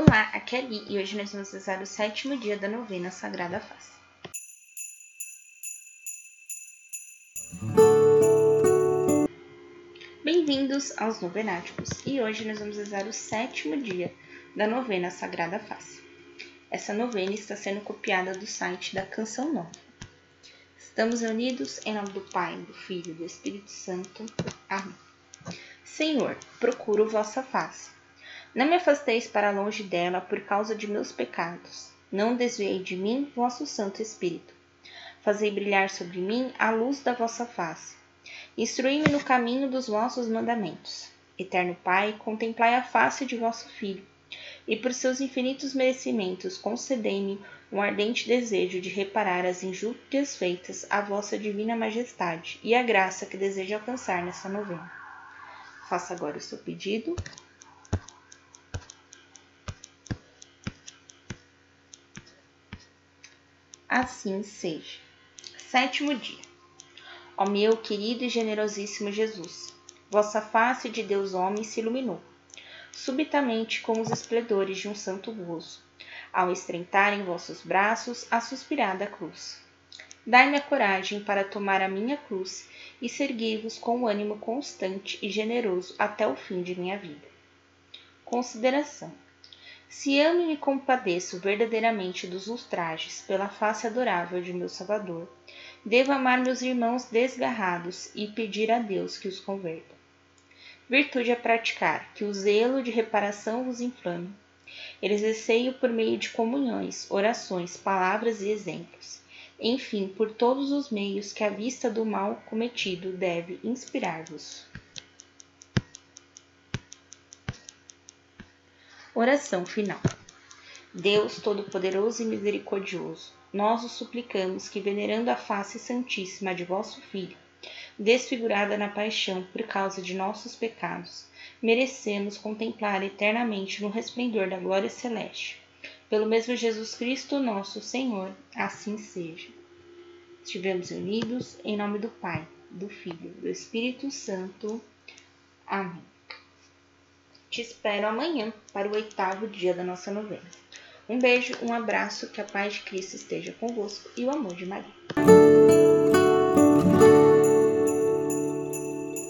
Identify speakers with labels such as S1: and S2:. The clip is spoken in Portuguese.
S1: Olá, aqui é a Gui e hoje nós vamos rezar o sétimo dia da novena Sagrada Face. Bem-vindos aos Novenáticos e hoje nós vamos rezar o sétimo dia da novena Sagrada Face. Essa novena está sendo copiada do site da Canção Nova. Estamos reunidos em nome do Pai, do Filho e do Espírito Santo. Amém. Senhor, procuro vossa face não me afasteis para longe dela por causa de meus pecados. Não desviei de mim vosso Santo Espírito. Fazei brilhar sobre mim a luz da vossa face. Instruí-me no caminho dos vossos mandamentos. Eterno Pai, contemplai a face de vosso Filho, e por seus infinitos merecimentos concedei-me um ardente desejo de reparar as injúrias feitas à vossa divina majestade e a graça que desejo alcançar nessa novena. Faça agora o seu pedido. Assim seja. Sétimo dia. Ó meu querido e generosíssimo Jesus, vossa face de Deus homem se iluminou, subitamente com os esplendores de um santo gozo, ao estreitar em vossos braços a suspirada cruz. Dai-me a coragem para tomar a minha cruz e seguir-vos com o ânimo constante e generoso até o fim de minha vida. Consideração se amo e me compadeço verdadeiramente dos ultrajes pela face adorável de meu Salvador, devo amar meus irmãos desgarrados e pedir a Deus que os converta. Virtude a praticar, que o zelo de reparação vos inflame. Exercei-o por meio de comunhões, orações, palavras e exemplos. Enfim, por todos os meios que a vista do mal cometido deve inspirar-vos. Oração final. Deus Todo-Poderoso e Misericordioso, nós os suplicamos que, venerando a face santíssima de vosso Filho, desfigurada na paixão por causa de nossos pecados, merecemos contemplar eternamente no resplendor da glória celeste. Pelo mesmo Jesus Cristo, nosso Senhor, assim seja. Estivemos unidos em nome do Pai, do Filho, do Espírito Santo. Amém. Te espero amanhã para o oitavo dia da nossa novena. Um beijo, um abraço, que a paz de Cristo esteja convosco e o amor de Maria.